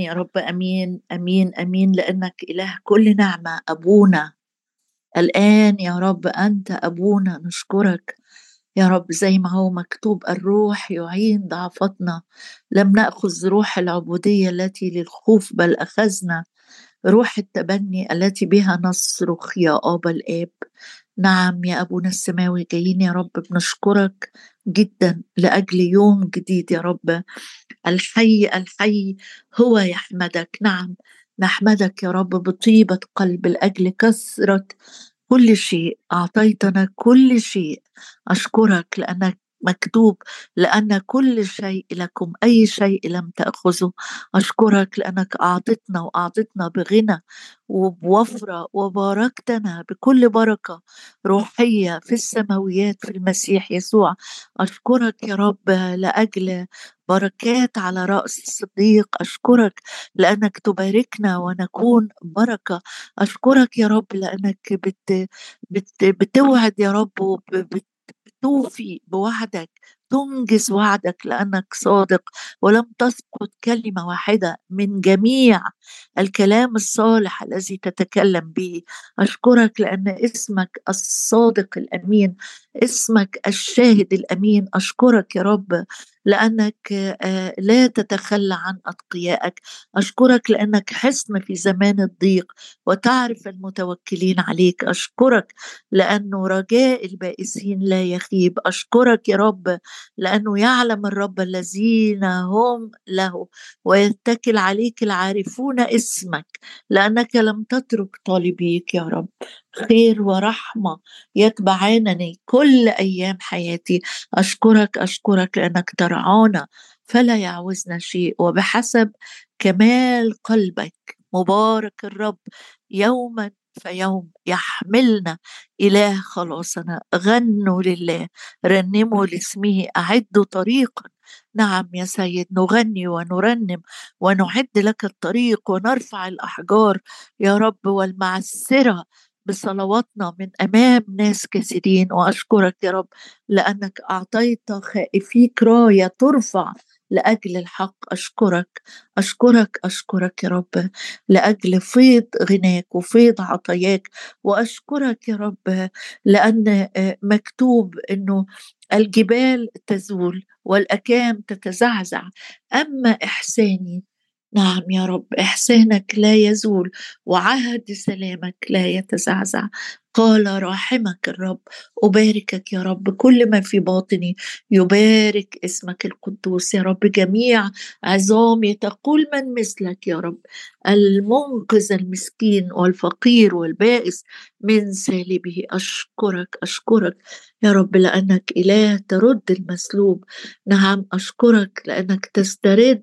يا رب آمين آمين آمين لأنك إله كل نعمة أبونا. الآن يا رب أنت أبونا نشكرك يا رب زي ما هو مكتوب الروح يعين ضعفتنا لم نأخذ روح العبودية التي للخوف بل أخذنا روح التبني التي بها نصرخ يا ابا الآب. نعم يا أبونا السماوي جايين يا رب بنشكرك جدا لأجل يوم جديد يا رب. الحي الحي هو يحمدك. نعم نحمدك يا رب بطيبة قلب لأجل كثرة كل شيء. أعطيتنا كل شيء. أشكرك لأنك مكتوب لأن كل شيء لكم أي شيء لم تأخذه. أشكرك لأنك أعطتنا وأعطتنا بغنى وبوفرة وباركتنا بكل بركة روحية في السماويات في المسيح يسوع. أشكرك يا رب لأجل بركات على رأس الصديق. أشكرك لأنك تباركنا ونكون بركة. أشكرك يا رب لأنك بت بت بتوعد يا رب وبت توفي بوعدك تنجز وعدك لأنك صادق ولم تسقط كلمة واحدة من جميع الكلام الصالح الذي تتكلم به. أشكرك لأن اسمك الصادق الأمين اسمك الشاهد الأمين. أشكرك يا رب لأنك آه، لا تتخلى عن أتقيائك. أشكرك لأنك حصن في زمان الضيق وتعرف المتوكلين عليك. أشكرك لأنه رجاء البائسين لا يخيب. أشكرك يا رب لأنه يعلم الرب الذين هم له ويتكل عليك العارفون اسمك لأنك لم تترك طالبيك يا رب. خير ورحمة يتبعانني كل أيام حياتي. أشكرك أشكرك لأنك ترعانا فلا يعوزنا شيء. وبحسب كمال قلبك مبارك الرب يوما فيوم يحملنا إله خلاصنا. غنوا لله رنموا لاسمه أعدوا طريقا. نعم يا سيد نغني ونرنم ونعد لك الطريق ونرفع الأحجار. يا رب والمعسرة بصلواتنا من أمام ناس كثيرين وأشكرك يا رب لأنك أعطيت خائفيك راية ترفع لأجل الحق. أشكرك أشكرك أشكرك يا رب لأجل فيض غناك وفيض عطاياك وأشكرك يا رب لأن مكتوب إنه الجبال تزول والأكام تتزعزع. أما إحساني نعم يا رب إحسانك لا يزول وعهد سلامك لا يتزعزع. قال راحمك الرب أباركك يا رب كل ما في باطني. يبارك اسمك القدوس يا رب جميع عظامي تقول من مثلك يا رب. المنقذ المسكين والفقير والبائس من سالبه أشكرك أشكرك يا رب لأنك إله ترد المسلوب. نعم أشكرك لأنك تسترد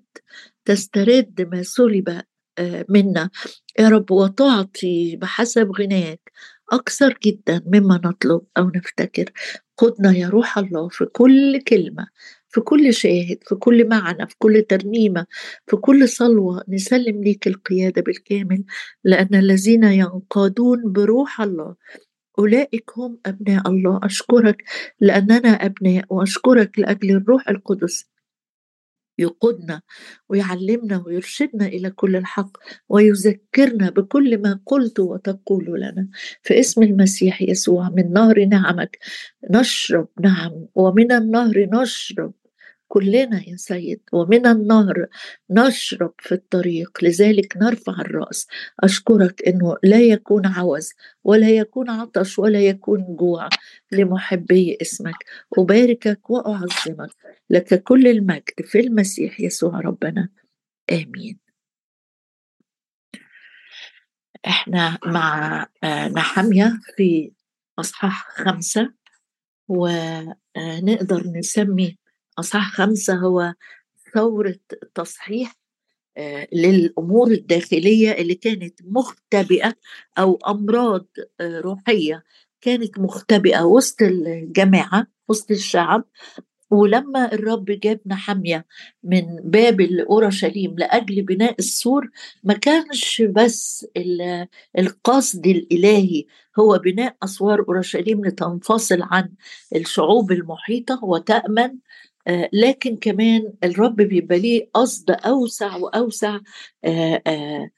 تسترد ما سلب آه، منا. يا رب وتعطي بحسب غناك أكثر جدا مما نطلب أو نفتكر. خدنا يا روح الله في كل كلمة في كل شاهد في كل معنى في كل ترنيمة في كل صلوة نسلم ليك القيادة بالكامل لأن الذين ينقادون بروح الله أولئك هم أبناء الله. أشكرك لأننا أبناء وأشكرك لأجل الروح القدس يقودنا ويعلمنا ويرشدنا إلى كل الحق ويذكرنا بكل ما قلت وتقول لنا. في اسم المسيح يسوع من نهر نعمك نشرب نعم ومن النهر نشرب. كلنا يا سيد ومن النهر نشرب في الطريق. لذلك نرفع الرأس. أشكرك إنه لا يكون عوز ولا يكون عطش ولا يكون جوع لمحبي اسمك. أباركك وأعظمك لك كل المجد في المسيح يسوع ربنا. آمين. إحنا مع آه، نحمية في اصحاح خمسة ونقدر نسمي أصح خمسة هو ثورة تصحيح آه، للأمور الداخلية اللي كانت مختبئة أو أمراض آه، روحية كانت مختبئة وسط الجماعة وسط الشعب. ولما الرب جاب نحمية من بابل لأورشليم لأجل بناء السور ما كانش بس القصد الإلهي هو بناء أسوار أورشليم لتنفصل عن الشعوب المحيطة وتأمن لكن كمان الرب بيبقى ليه قصد أوسع وأوسع آه آه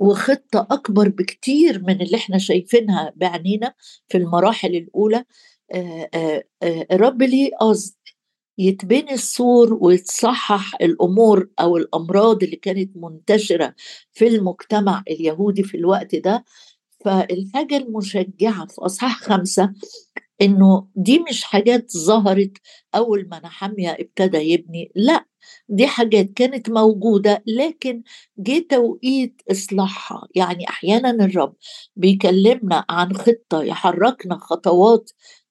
وخطة أكبر بكتير من اللي إحنا شايفينها بعينينا في المراحل الأولى. آه آه آه الرب ليه قصد يتبني السور ويتصحح الأمور أو الأمراض اللي كانت منتشرة في المجتمع اليهودي في الوقت ده. فالحاجة المشجعة في أصحاح خمسة إنه دي مش حاجات ظهرت أول ما نحميا ابتدى يبني لأ دي حاجات كانت موجودة لكن جه توقيت إصلاحها. يعني أحيانا الرب بيكلمنا عن خطة يحركنا خطوات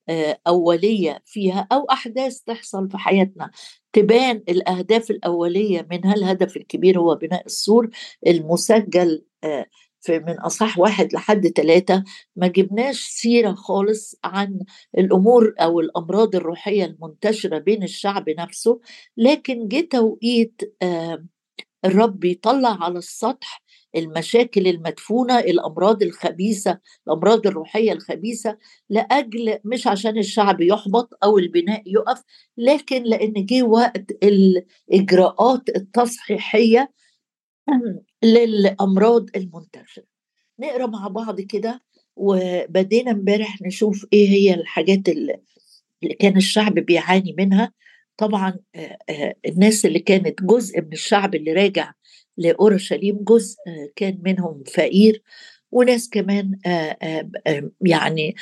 آه، أولية فيها أو أحداث تحصل في حياتنا. تبان الأهداف الأولية منها الهدف الكبير هو بناء السور المسجل آه، في من أصح واحد لحد ثلاثة ما جبناش سيرة خالص عن الأمور أو الأمراض الروحية المنتشرة بين الشعب نفسه لكن جه توقيت الرب يطلع على السطح المشاكل المدفونة الأمراض الخبيثة الأمراض الروحية الخبيثة لأجل مش عشان الشعب يحبط أو البناء يقف لكن لأن جه وقت الإجراءات التصحيحية للأمراض المنتشرة. نقرأ مع بعض كده وبدينا امبارح نشوف إيه هي الحاجات اللي كان الشعب بيعاني منها. طبعا الناس اللي كانت جزء من الشعب اللي راجع لأورشليم جزء كان منهم فقير وناس كمان يعني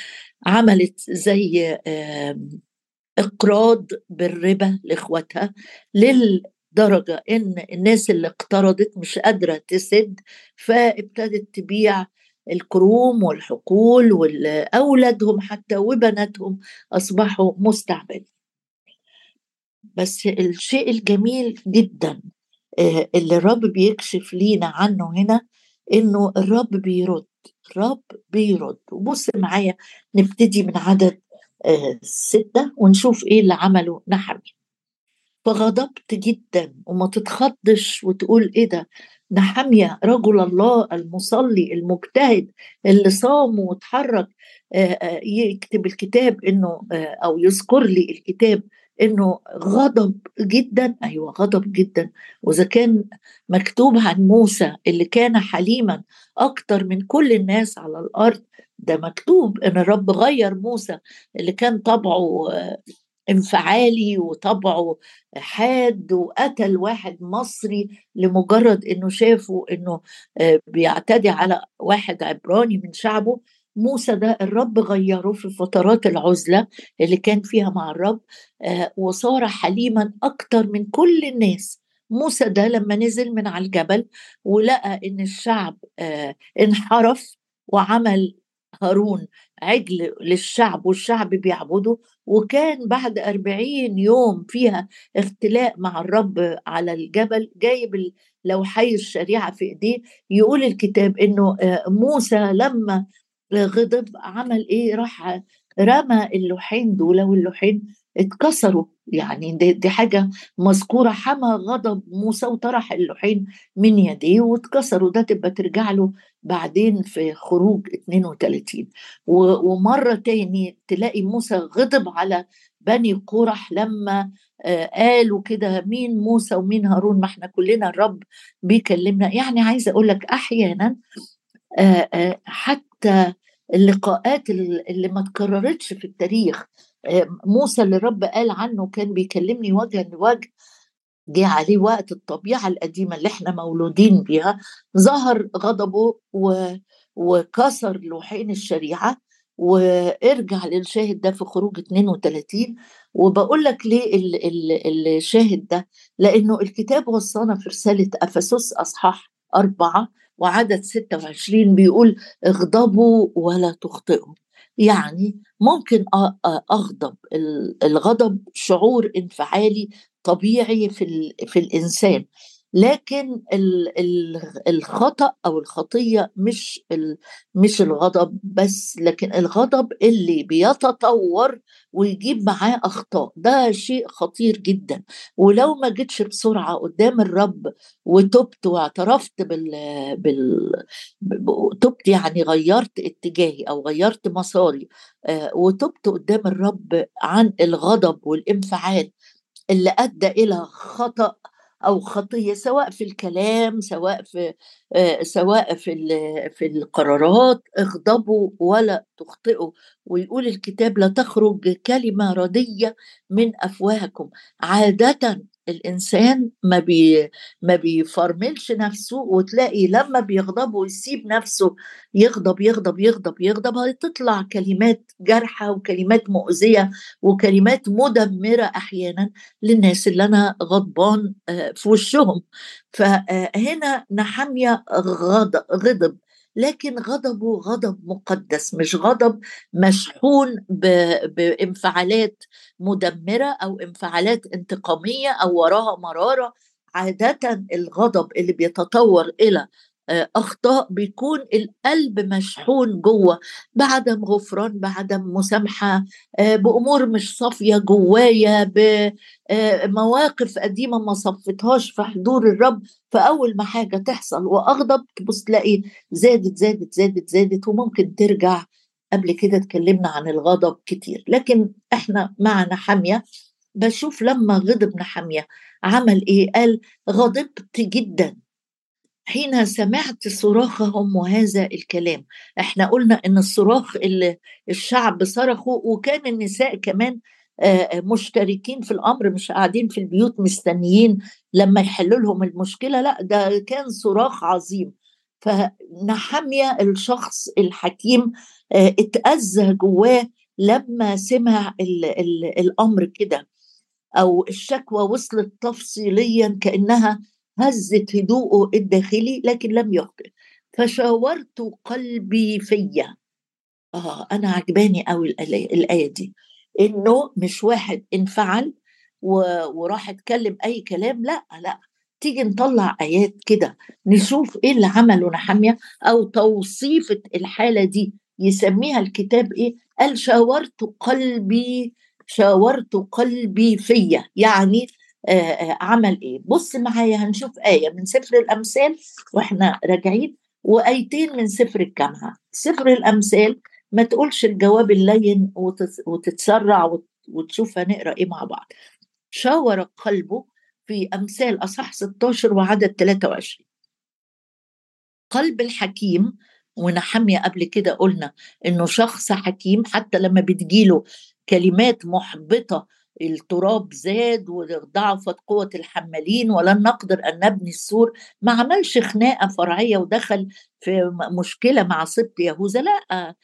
عملت زي إقراض بالربا لإخواتها للدرجه إن الناس اللي اقترضت مش قادرة تسد فابتدت تبيع الكروم والحقول واولادهم حتى وبناتهم أصبحوا مستعبدين. بس الشيء الجميل جدا آه، اللي الرب بيكشف لينا عنه هنا إنه الرب بيرد الرب بيرد. وبص معايا نبتدي من عدد آه، ستة ونشوف إيه اللي عمله نحمي فغضبت جدا وما تتخضش وتقول إيه ده؟ نحمية رجل الله المصلي المجتهد اللي صام وتحرك آه، يكتب الكتاب إنه أو يذكر لي الكتاب إنه غضب جدا. أيوه غضب جدا. وإذا كان مكتوب عن موسى اللي كان حليما أكتر من كل الناس على الأرض ده مكتوب إن الرب غير موسى اللي كان طبعه انفعالي وطبعه حاد وقتل واحد مصري لمجرد إنه شافه إنه آه، بيعتدي على واحد عبراني من شعبه. موسى ده الرب غيره في فترات العزلة اللي كان فيها مع الرب آه، وصار حليما أكتر من كل الناس. موسى ده لما نزل من على الجبل ولقى إن الشعب آه، انحرف وعمل هارون عجل للشعب والشعب بيعبده وكان بعد أربعين يوم فيها اختلاء مع الرب على الجبل جايب لوحي الشريعة في إيديه يقول الكتاب إنه آه، موسى لما غضب عمل إيه؟ راح رمى اللوحين دول واللوحين اتكسروا. يعني دي, دي حاجة مذكورة. حمى غضب موسى وطرح اللوحين من يديه واتكسروا. ده تبقى ترجع له بعدين في خروج 32 ومرة تاني تلاقي موسى غضب على بني قرح لما آه قالوا كده مين موسى ومين هارون؟ ما إحنا كلنا الرب بيكلمنا. يعني عايزة أقول لك أحيانا آه آه حتى اللقاءات اللي ما تكررتش في التاريخ. آه، موسى اللي رب قال عنه كان بيكلمني وجها لوجه جه عليه وقت الطبيعة القديمة اللي إحنا مولودين بيها ظهر غضبه و... وكسر لوحين الشريعة وارجع للشاهد ده في خروج 32 وبقول لك ليه الشاهد ده؟ لأنه الكتاب وصانا في رسالة أفسس أصحاح أربعة وعدد 26 بيقول اغضبوا ولا تخطئوا. يعني ممكن أغضب. الغضب شعور انفعالي طبيعي في في الإنسان. لكن الخطأ أو الخطية مش مش الغضب بس لكن الغضب اللي بيتطور ويجيب معاه أخطاء. ده شيء خطير جدا. ولو ما جيتش بسرعة قدام الرب وتبت واعترفت بال بال تبت يعني غيرت اتجاهي أو غيرت مساري آه، وتبت قدام الرب عن الغضب والانفعال اللي أدى إلى خطأ أو خطية سواء في الكلام سواء في سواء في في القرارات اغضبوا ولا تخطئوا ويقول الكتاب لا تخرج كلمة ردية من أفواهكم. عادة الإنسان ما بي ما بيفرملش نفسه وتلاقي لما بيغضب ويسيب نفسه يغضب يغضب يغضب يغضب هتطلع كلمات جارحة وكلمات مؤذية وكلمات مدمرة أحيانا للناس اللي أنا غضبان آه، في وشهم. فهنا نحمية غضب لكن غضبه غضب مقدس مش غضب مشحون بانفعالات مدمرة أو انفعالات انتقامية أو وراها مرارة. عادة الغضب اللي بيتطور إلى أخطاء بيكون القلب مشحون جوه بعدم غفران بعدم مسامحة آه، بأمور مش صافية جوايا بمواقف آه، قديمة ما صفتهاش في حضور الرب. فأول ما حاجة تحصل وأغضب تبص تلاقي زادت زادت زادت زادت وممكن ترجع. قبل كده اتكلمنا عن الغضب كتير. لكن إحنا معنا حامية. بشوف لما غضب نحمية عمل إيه؟ قال غضبت جدا. حين سمعت صراخهم وهذا الكلام. إحنا قلنا إن الصراخ اللي الشعب صرخوا وكان النساء كمان مشتركين في الأمر مش قاعدين في البيوت مستنيين لما يحلوا لهم المشكلة. لا ده كان صراخ عظيم. فنحمية الشخص الحكيم اتأذى جواه لما سمع ال ال الأمر كده أو الشكوى وصلت تفصيليا كأنها هزت هدوءه الداخلي لكن لم يخطئ. فشاورت قلبي فيا. آه أنا عجباني قوي الآية دي. إنه مش واحد انفعل وراح اتكلم أي كلام لا لا. تيجي نطلع آيات كده نشوف إيه اللي عمله نحمية أو توصيفة الحالة دي. يسميها الكتاب إيه؟ قال شاورت قلبي شاورت قلبي فيا. يعني عمل إيه؟ بص معايا هنشوف آية من سفر الأمثال وإحنا راجعين وآيتين من سفر الجامعة. سفر الأمثال ما تقولش الجواب اللين وتتسرع وتشوف هنقرأ إيه مع بعض. شاور قلبه في أمثال أصح 16 وعدد 23 قلب الحكيم ونحمية قبل كده قلنا إنه شخص حكيم حتى لما بتجيله كلمات محبطة التراب زاد وضعفت قوة الحمالين ولن نقدر أن نبني السور. ما عملش خناقة فرعية ودخل في مشكلة مع سبط يهوذا. لا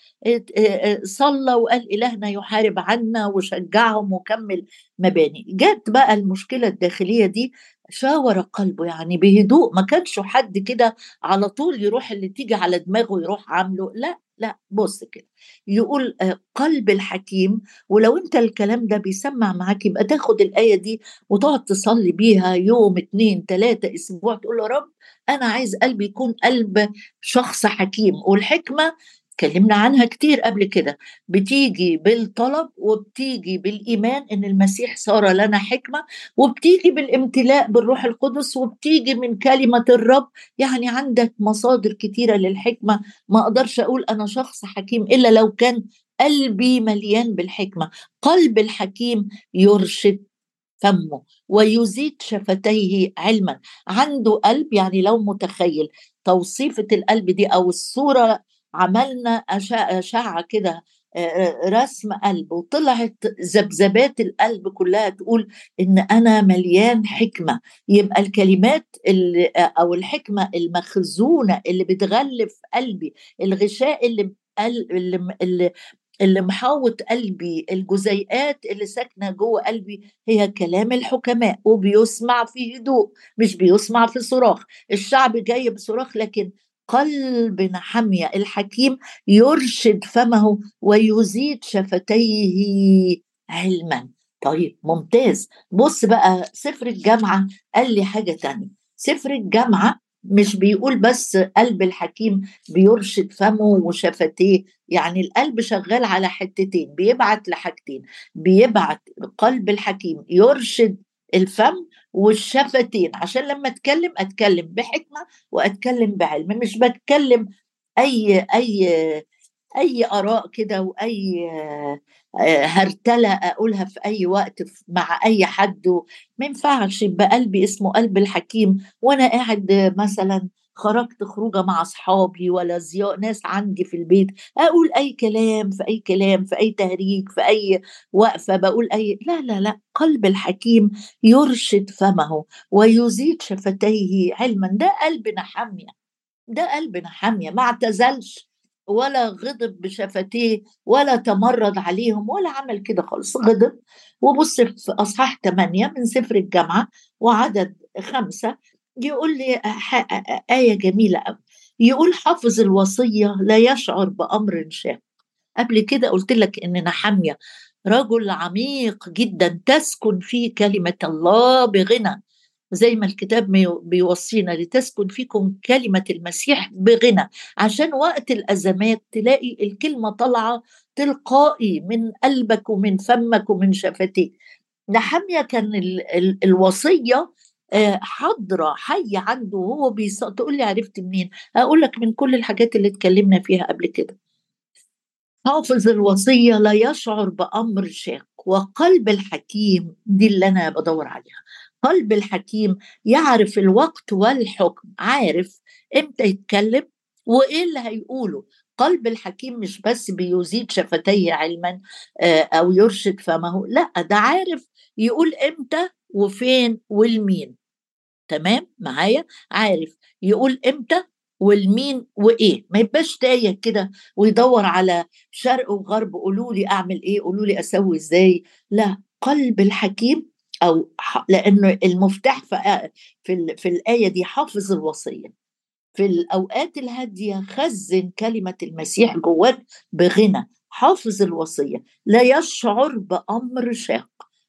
صلى وقال إلهنا يحارب عنا وشجعهم وكمل مباني. جت بقى المشكلة الداخلية دي شاور قلبه يعني بهدوء ما كانش حد كده على طول يروح اللي تيجي على دماغه يروح عامله لا لا بص كده يقول آه، قلب الحكيم ولو انت الكلام ده بيسمع معاك يبقى تاخد الآية دي وتقعد تصلي بيها يوم اتنين تلاتة أسبوع تقول يا رب أنا عايز قلبي يكون قلب شخص حكيم والحكمة اتكلمنا عنها كتير قبل كده. بتيجي بالطلب وبتيجي بالإيمان إن المسيح صار لنا حكمة وبتيجي بالامتلاء بالروح القدس وبتيجي من كلمة الرب. يعني عندك مصادر كتيرة للحكمة. ما أقدرش أقول أنا شخص حكيم إلا لو كان قلبي مليان بالحكمة. قلب الحكيم يرشد فمه ويزيد شفتيه علما. عنده قلب يعني لو متخيل توصيفة القلب دي أو الصورة عملنا أشعة كده رسم قلب وطلعت ذبذبات القلب كلها تقول إن أنا مليان حكمة. يبقى الكلمات اللي أو الحكمة المخزونة اللي بتغلف قلبي الغشاء اللي اللي, اللي محاوط قلبي الجزيئات اللي ساكنة جوه قلبي هي كلام الحكماء وبيسمع في هدوء مش بيسمع في صراخ. الشعب جاي بصراخ لكن قلب نحمية الحكيم يرشد فمه ويزيد شفتيه علما. طيب ممتاز. بص بقى سفر الجامعة قال لي حاجة تانية. سفر الجامعة مش بيقول بس قلب الحكيم بيرشد فمه وشفتيه يعني القلب شغال على حتتين بيبعت لحاجتين بيبعت قلب الحكيم يرشد الفم والشفتين. عشان لما أتكلم أتكلم بحكمة وأتكلم بعلم. مش بتكلم أي أي أي آراء كده وأي آه، هرتلة أقولها في أي وقت مع أي حد. ما ينفعش يبقى قلبي اسمه قلب الحكيم وأنا قاعد مثلا خرجت خروجة مع أصحابي ولا زيار ناس عندي في البيت أقول أي كلام في أي كلام في أي تهريج في أي وقفة بقول أي لا لا لا قلب الحكيم يرشد فمه ويزيد شفتيه علما. ده قلبنا حاميه ده قلبنا حاميه ما اعتزلش ولا غضب بشفتيه ولا تمرد عليهم ولا عمل كده خالص غضب. وبص في أصحاح 8 من سفر الجامعة وعدد خمسة يقول لي آية جميلة قوي يقول حافظ الوصية لا يشعر بأمر شاق. قبل كده قلت لك إن نحمية رجل عميق جدا تسكن فيه كلمة الله بغنى. زي ما الكتاب بيوصينا لتسكن فيكم كلمة المسيح بغنى. عشان وقت الأزمات تلاقي الكلمة طالعة تلقائي من قلبك ومن فمك ومن شفتيك. نحمية كان الوصية حاضرة حيه عنده وهو بيص... تقول لي عرفت منين؟ أقول لك من كل الحاجات اللي اتكلمنا فيها قبل كده. حافظ الوصية لا يشعر بأمر شاق وقلب الحكيم دي اللي أنا بدور عليها. قلب الحكيم يعرف الوقت والحكم عارف إمتى يتكلم وإيه اللي هيقوله قلب الحكيم مش بس بيزيد شفتيه علما آه، أو يرشد فمه لأ ده عارف يقول إمتى وفين والمين تمام؟ معايا؟ عارف. يقول إمتى والمين وإيه. ما يبقاش تايه كده ويدور على شرق وغرب قولوا لي أعمل إيه قولوا لي أسوي إزاي. لا قلب الحكيم أو لأنه المفتاح في في, في الآية دي حافظ الوصية. في الأوقات الهادية خزن كلمة المسيح جواك بغنى. حافظ الوصية. لا يشعر بأمر شاق.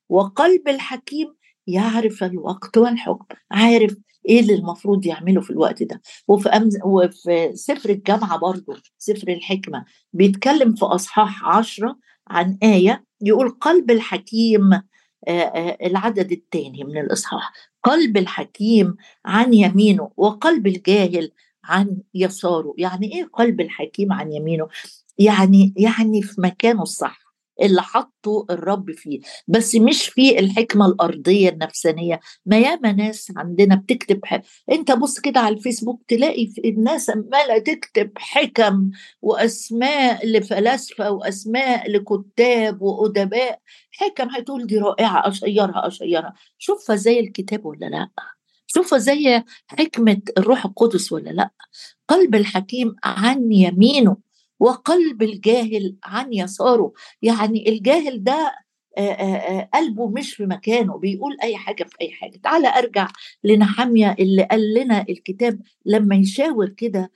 وقلب الحكيم يعرف الوقت والحكم عارف إيه اللي المفروض يعمله في الوقت ده. وفي أمز... وفي سفر الجامعة برضه سفر الحكمة بيتكلم في أصحاح عشرة عن آية يقول قلب الحكيم العدد الثاني من الإصحاح قلب الحكيم عن يمينه وقلب الجاهل عن يساره. يعني إيه قلب الحكيم عن يمينه؟ يعني يعني في مكانه الصح. اللي حطه الرب فيه. بس مش في الحكمة الأرضية النفسانية. ما ياما ناس عندنا بتكتب حكم. انت بص كده على الفيسبوك تلاقي الناس عمالة تكتب حكم وأسماء لفلاسفة وأسماء لكتاب وأدباء. حكم هتقول دي رائعة أشيرها أشيرها. شوفها زي الكتاب ولا لأ؟ شوفها زي حكمة الروح القدس ولا لأ؟ قلب الحكيم عن يمينه. وقلب الجاهل عن يساره. يعني الجاهل ده قلبه مش في مكانه بيقول أي حاجة في أي حاجة. تعالى أرجع لنحمية اللي قال لنا الكتاب لما يشاور كده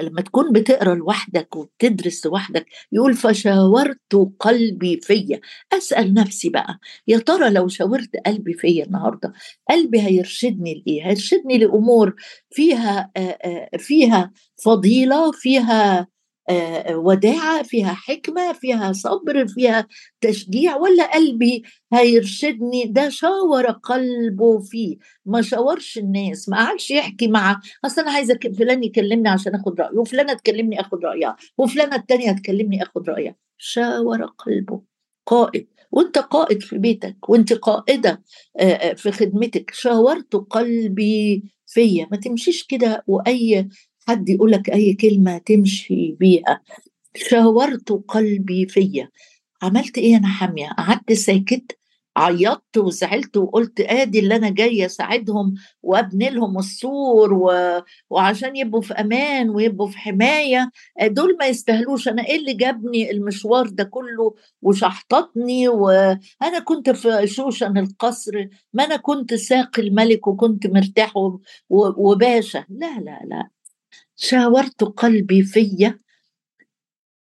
لما تكون بتقرأ لوحدك وبتدرس لوحدك يقول فشاورت قلبي فيا. أسأل نفسي بقى يا ترى لو شاورت قلبي فيا النهارده قلبي هيرشدني لإيه؟ هيرشدني لأمور فيها فيها فضيلة فيها وداعة فيها حكمة فيها صبر فيها تشجيع ولا قلبي هيرشدني؟ ده شاور قلبه فيه. ما شاورش الناس ما قعدش يحكي مع أصل أنا عايزة فلان يكلمني عشان آخد رأيه وفلانة تكلمني آخد رأيها وفلانة التانية تكلمني آخد رأيها. شاور قلبه. قائد. وأنت قائد في بيتك وأنت قائدة في خدمتك. شاورت قلبي فيا. ما تمشيش كده وأي حد يقول لك أي كلمة تمشي بيها. شاورت قلبي فيا. عملت إيه أنا حاميه قعدت ساكت عيطت وزعلت وقلت آدي اللي أنا جاية أساعدهم وأبني لهم السور و... وعشان يبقوا في أمان ويبقوا في حماية. دول ما يستاهلوش. أنا إيه اللي جابني المشوار ده كله وشحططني وأنا كنت في شوشن القصر. ما أنا كنت ساقي الملك وكنت مرتاح و... وباشا. لا لا لا. شاورت قلبي فيا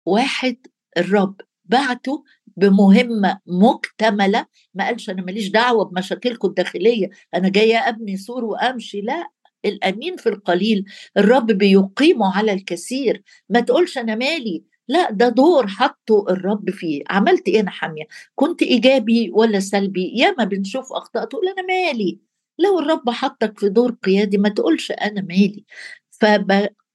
واحد الرب بعته بمهمة مكتملة. ما قالش أنا ماليش دعوة بمشاكلكم الداخلية أنا جاية أبني سور وأمشي. لا الأمين في القليل. الرب بيقيمه على الكثير. ما تقولش أنا مالي. لا ده دور حطه الرب فيه. عملت إيه أنا حاميه كنت إيجابي ولا سلبي؟ ياما بنشوف أخطاء تقول أنا مالي. لو الرب حطك في دور قيادي ما تقولش أنا مالي.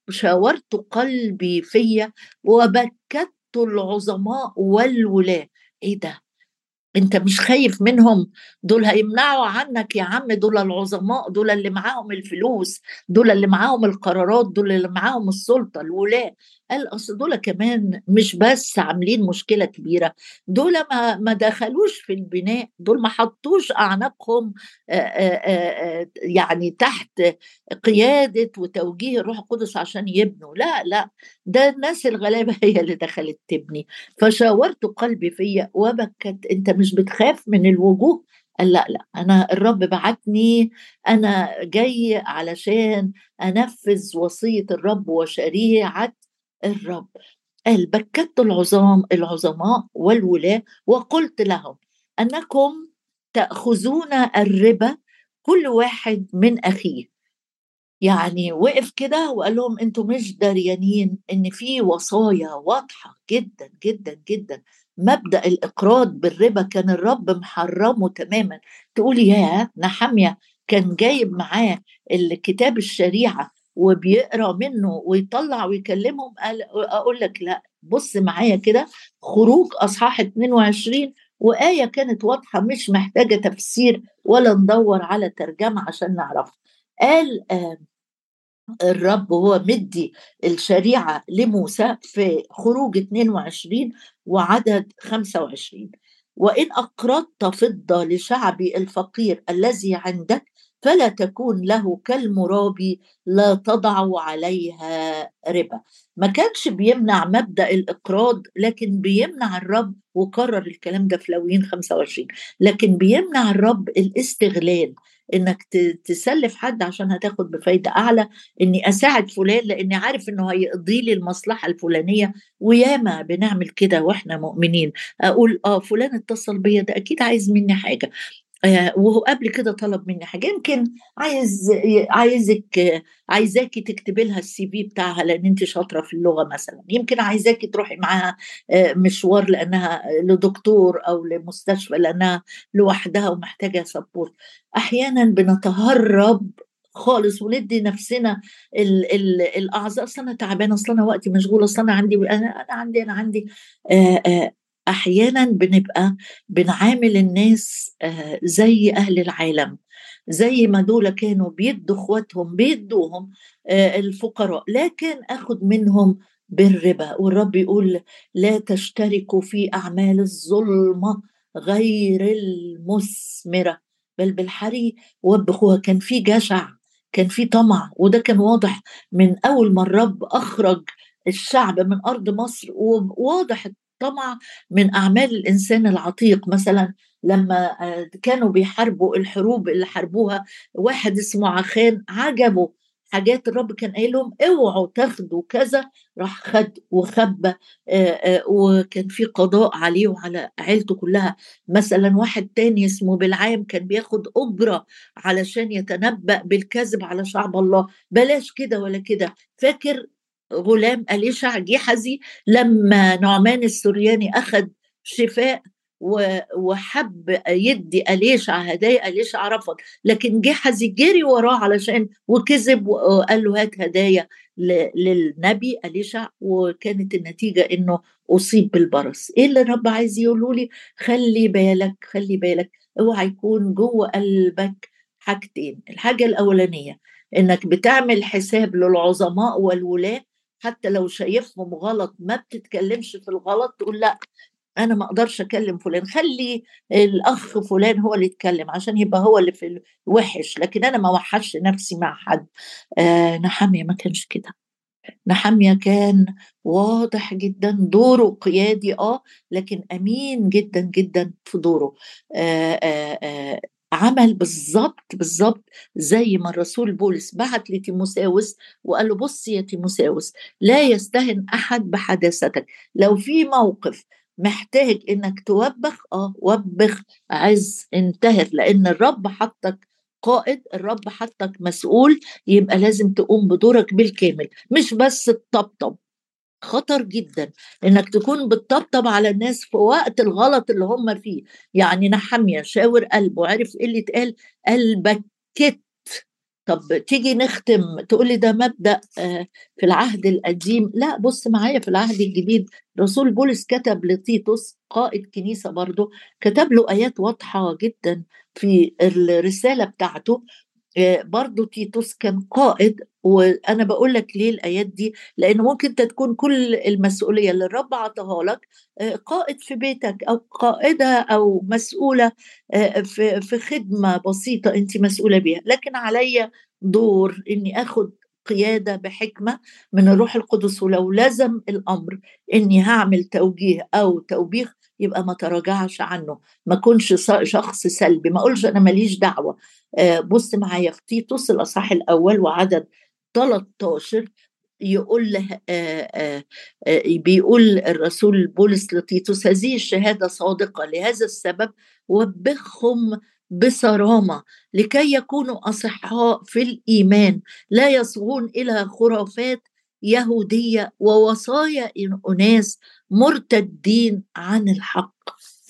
فشاورت قلبي فيا وبكت العظماء والولاة. إيه ده؟ أنت مش خايف منهم؟ دول هيمنعوا عنك يا عم دول العظماء دول اللي معاهم الفلوس دول اللي معاهم القرارات دول اللي معاهم السلطة الولاة. قال اصل دول كمان مش بس عاملين مشكلة كبيرة دول ما ما دخلوش في البناء دول ما حطوش أعناقهم يعني تحت قيادة وتوجيه الروح القدس عشان يبنوا. لا لا ده الناس الغلابة هي اللي دخلت تبني. فشاورت قلبي فيا وبكت أنت مش بتخاف من الوجوه؟ قال لا لا أنا الرب بعتني أنا جاي علشان أنفذ وصية الرب وشريعه الرب. قال بكت العظام العظماء والولاة وقلت لهم أنكم تأخذون الربا كل واحد من أخيه. يعني وقف كده وقال لهم أنتوا مش دريانين إن في وصايا واضحة جدا جدا جدا. مبدأ الإقراض بالربا كان الرب محرمه تماما. تقولي يا نحمية كان جايب معاه الكتاب الشريعة وبيقرأ منه ويطلع ويكلمهم قال أقول لك لا بص معايا كده خروج أصحاح 22 وآية كانت واضحة مش محتاجة تفسير ولا ندور على ترجمة عشان نعرفها. قال آه الرب هو مدي الشريعة لموسى في خروج 22 وعدد 25 وإن أقرضت فضة لشعبي الفقير الذي عندك فلا تكون له كالمرابي لا تضع عليها ربا. ما كانش بيمنع مبدأ الإقراض لكن بيمنع الرب وكرر الكلام ده في لوين 25 لكن بيمنع الرب الاستغلال إنك تسلف حد عشان هتاخد بفايدة أعلى إني أساعد فلان لإني عارف إنه هيقضي لي المصلحة الفلانية وياما بنعمل كده وإحنا مؤمنين. أقول آه فلان اتصل بيا ده أكيد عايز مني حاجة. وهو قبل كده طلب مني حاجة. يمكن عايز عايزك عايزاكي تكتبي لها السي في بتاعها لأن أنت شاطرة في اللغة مثلا. يمكن عايزاكي تروحي معاها آه، مشوار لأنها لدكتور أو لمستشفى لأنها لوحدها ومحتاجة سبورت أحيانا بنتهرب خالص وندي نفسنا ال ال الأعذار. أصل أنا تعبانة أصل أنا وقتي مشغوله أصل أنا عندي أنا أنا عندي أنا عندي آآ آآ أحيانا بنبقى بنعامل الناس آه، زي أهل العالم زي ما دول كانوا بيدوا إخواتهم بيدوهم آه، الفقراء. لكن آخد منهم بالربا والرب يقول لا تشتركوا في أعمال الظلمه غير المثمرة بل بالحري وبخوها كان في جشع كان في طمع وده كان واضح من أول ما الرب أخرج الشعب من أرض مصر وواضح طمع من أعمال الإنسان العتيق. مثلا لما آه، كانوا بيحاربوا الحروب اللي حاربوها واحد اسمه عخان عجبه. حاجات الرب كان قايل لهم أوعوا تاخدوا كذا. راح خد وخبى آه، آه، وكان في قضاء عليه وعلى عيلته كلها. مثلا واحد تاني اسمه بالعام كان بياخد أجرة علشان يتنبأ بالكذب على شعب الله. بلاش كده ولا كده. فاكر غلام أليشع جحزي لما نعمان السرياني أخذ شفاء وحب يدي أليشع هدايا أليشع رفض. لكن جحزي جري وراه علشان وكذب وقال له هات هدايا للنبي أليشع وكانت النتيجة إنه أصيب بالبرص. إيه اللي الرب عايز يقوله لي؟ خلي بالك خلي بالك أوعى يكون جوه قلبك حاجتين. الحاجة الأولانية إنك بتعمل حساب للعظماء والولاة حتى لو شايفهم غلط ما بتتكلمش في الغلط تقول لأ أنا ما أقدرش أكلم فلان خلي الأخ فلان هو اللي يتكلم عشان يبقى هو اللي في الوحش لكن أنا ما وحش نفسي مع حد. آه نحمية ما كانش كده. نحمية كان واضح جدا دوره قيادي آه لكن أمين جدا جدا في دوره. آه آه آه عمل بالظبط بالظبط زي ما الرسول بولس بعت لتيموساوس وقال له بص يا تيموساوس لا يستهن أحد بحداثتك. لو في موقف محتاج إنك توبخ آه وبخ عز انتهر لأن الرب حطك قائد الرب حطك مسؤول يبقى لازم تقوم بدورك بالكامل مش بس تطبطب خطر جدا إنك تكون بتطبطب على الناس في وقت الغلط اللي هم فيه. يعني نحمية شاور قلبه عرف إيه اللي اتقال؟ قلبك طب تيجي نختم تقول لي ده مبدأ آه، في العهد القديم. لا بص معايا في العهد الجديد. رسول بولس كتب لتيتوس قائد كنيسة برضه كتب له آيات واضحة جدا في الرسالة بتاعته. برضو تيتوس كان قائد وأنا بقول لك ليه الآيات دي؟ لأن ممكن انت تكون كل المسؤولية اللي الرب عطاها لك آه، قائد في بيتك أو قائدة أو مسؤولة آه، في في خدمة بسيطة أنت مسؤولة بيها. لكن عليا دور إني آخد قيادة بحكمة من الروح القدس ولو لزم الأمر إني هعمل توجيه أو توبيخ يبقى ما تراجعش عنه ما كنش شخص سلبي. ما اقولش أنا ماليش دعوة. آه، بص معايا في تيتوس الأصحاح الأول وعدد 13 يقول له آه، آه، بيقول الرسول بولس لتيتوس هذه الشهادة صادقة لهذا السبب وبخهم بصرامة لكي يكونوا أصحاء في الإيمان لا يصغون إلى خرافات يهودية ووصايا أناس مرتدين عن الحق.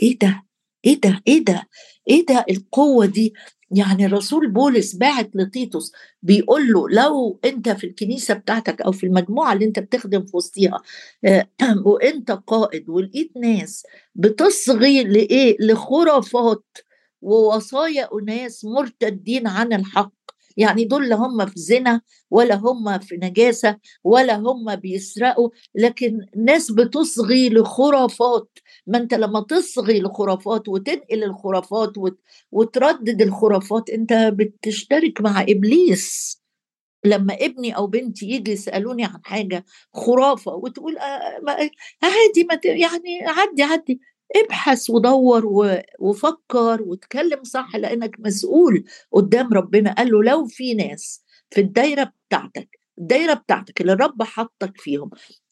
إيه ده؟ إيه ده؟ إيه ده؟ إيه ده القوة دي؟ يعني الرسول بولس باعت لتيتوس بيقول له لو أنت في الكنيسة بتاعتك أو في المجموعة اللي أنت بتخدم في وسطيها آه، وأنت قائد ولقيت ناس بتصغي لإيه؟ لخرافات ووصايا أناس مرتدين عن الحق يعني دول لا هم في زنا ولا هم في نجاسة ولا هم بيسرقوا لكن ناس بتصغي لخرافات. ما انت لما تصغي لخرافات وتنقل الخرافات وتردد الخرافات انت بتشترك مع إبليس. لما ابني أو بنتي يجي يسألوني عن حاجة خرافة وتقول آه عادي ما يعني عدي عدي. ابحث ودور وفكر وتكلم صح لأنك مسؤول قدام ربنا. قال له لو في ناس في الدايرة بتاعتك الدايرة بتاعتك اللي الرب حطك فيهم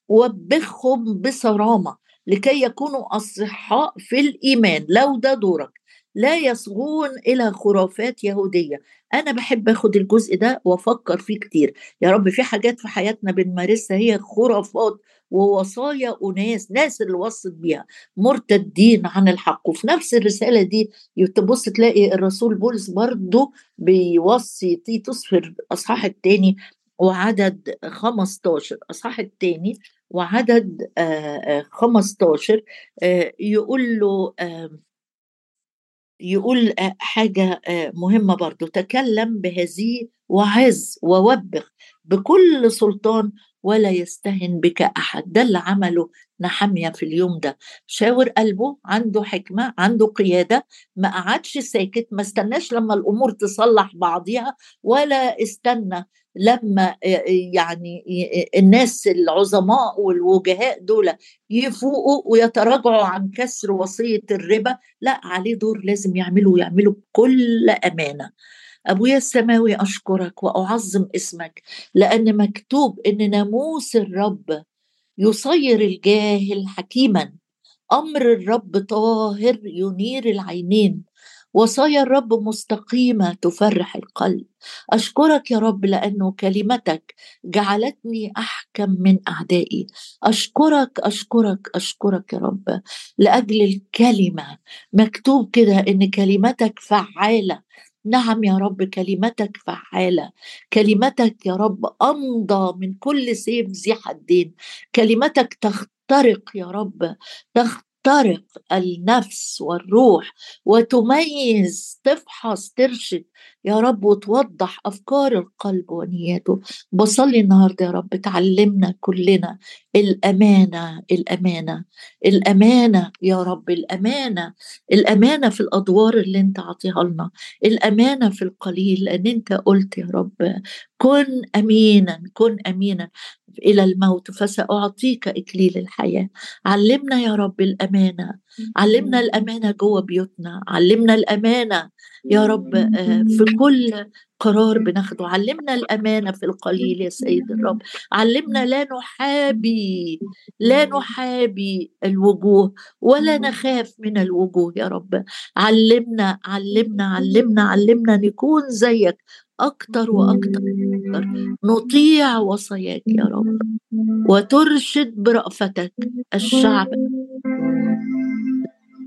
وبخهم بصرامة لكي يكونوا أصحاء في الإيمان. لو ده دورك لا يصغون إلى خرافات يهودية. أنا بحب آخد الجزء ده وأفكر فيه كتير. يا رب في حاجات في حياتنا بنمارسها هي خرافات ووصايا أناس ناس اللي وصت بيها مرتدين عن الحق. وفي نفس الرسالة دي تبص تلاقي الرسول بولس برضه بيوصي تيتوس في الاصحاح الثاني وعدد 15 أصحاح الثاني وعدد 15 يقول له يقول حاجة مهمة برضو تكلم بهذه وعز ووبخ بكل سلطان ولا يستهن بك أحد. ده اللي عمله نحمية في اليوم ده. شاور قلبه عنده حكمة عنده قيادة. ما قعدش ساكت ما استناش لما الأمور تصلح بعضها ولا استنى لما يعني الناس العظماء والوجهاء دول يفوقوا ويتراجعوا عن كسر وصية الربا. لا عليه دور لازم يعمله ويعمله بكل أمانة. أبويا السماوي أشكرك وأعظم اسمك لأن مكتوب إن ناموس الرب يصير الجاهل حكيما. أمر الرب طاهر ينير العينين. وصايا الرب مستقيمة تفرح القلب. أشكرك يا رب لأنه كلمتك جعلتني أحكم من أعدائي. أشكرك أشكرك أشكرك يا رب. لأجل الكلمة مكتوب كده إن كلمتك فعالة. نعم يا رب كلمتك فعالة. كلمتك يا رب أمضى من كل سيف ذي حدين كلمتك تخترق يا رب تخترق النفس والروح وتميز تفحص ترشد. يا رب وتوضح أفكار القلب ونياته. بصلي النهارده يا رب تعلمنا كلنا الأمانة الأمانة الأمانة يا رب الأمانة الأمانة في الأدوار اللي أنت عطيها لنا الأمانة في القليل لأن أنت قلت يا رب كن امينا كن امينا إلى الموت فسأعطيك إكليل الحياة. علمنا يا رب الأمانة. علمنا الأمانة جوه بيوتنا. علمنا الأمانة يا رب آه، في كل قرار بناخده. علمنا الأمانة في القليل يا سيد الرب. علمنا لا نحابي لا نحابي الوجوه ولا نخاف من الوجوه يا رب. علمنا علمنا علمنا علمنا نكون زيك أكتر وأكتر نطيع وصاياك يا رب. وترشد برأفتك الشعب.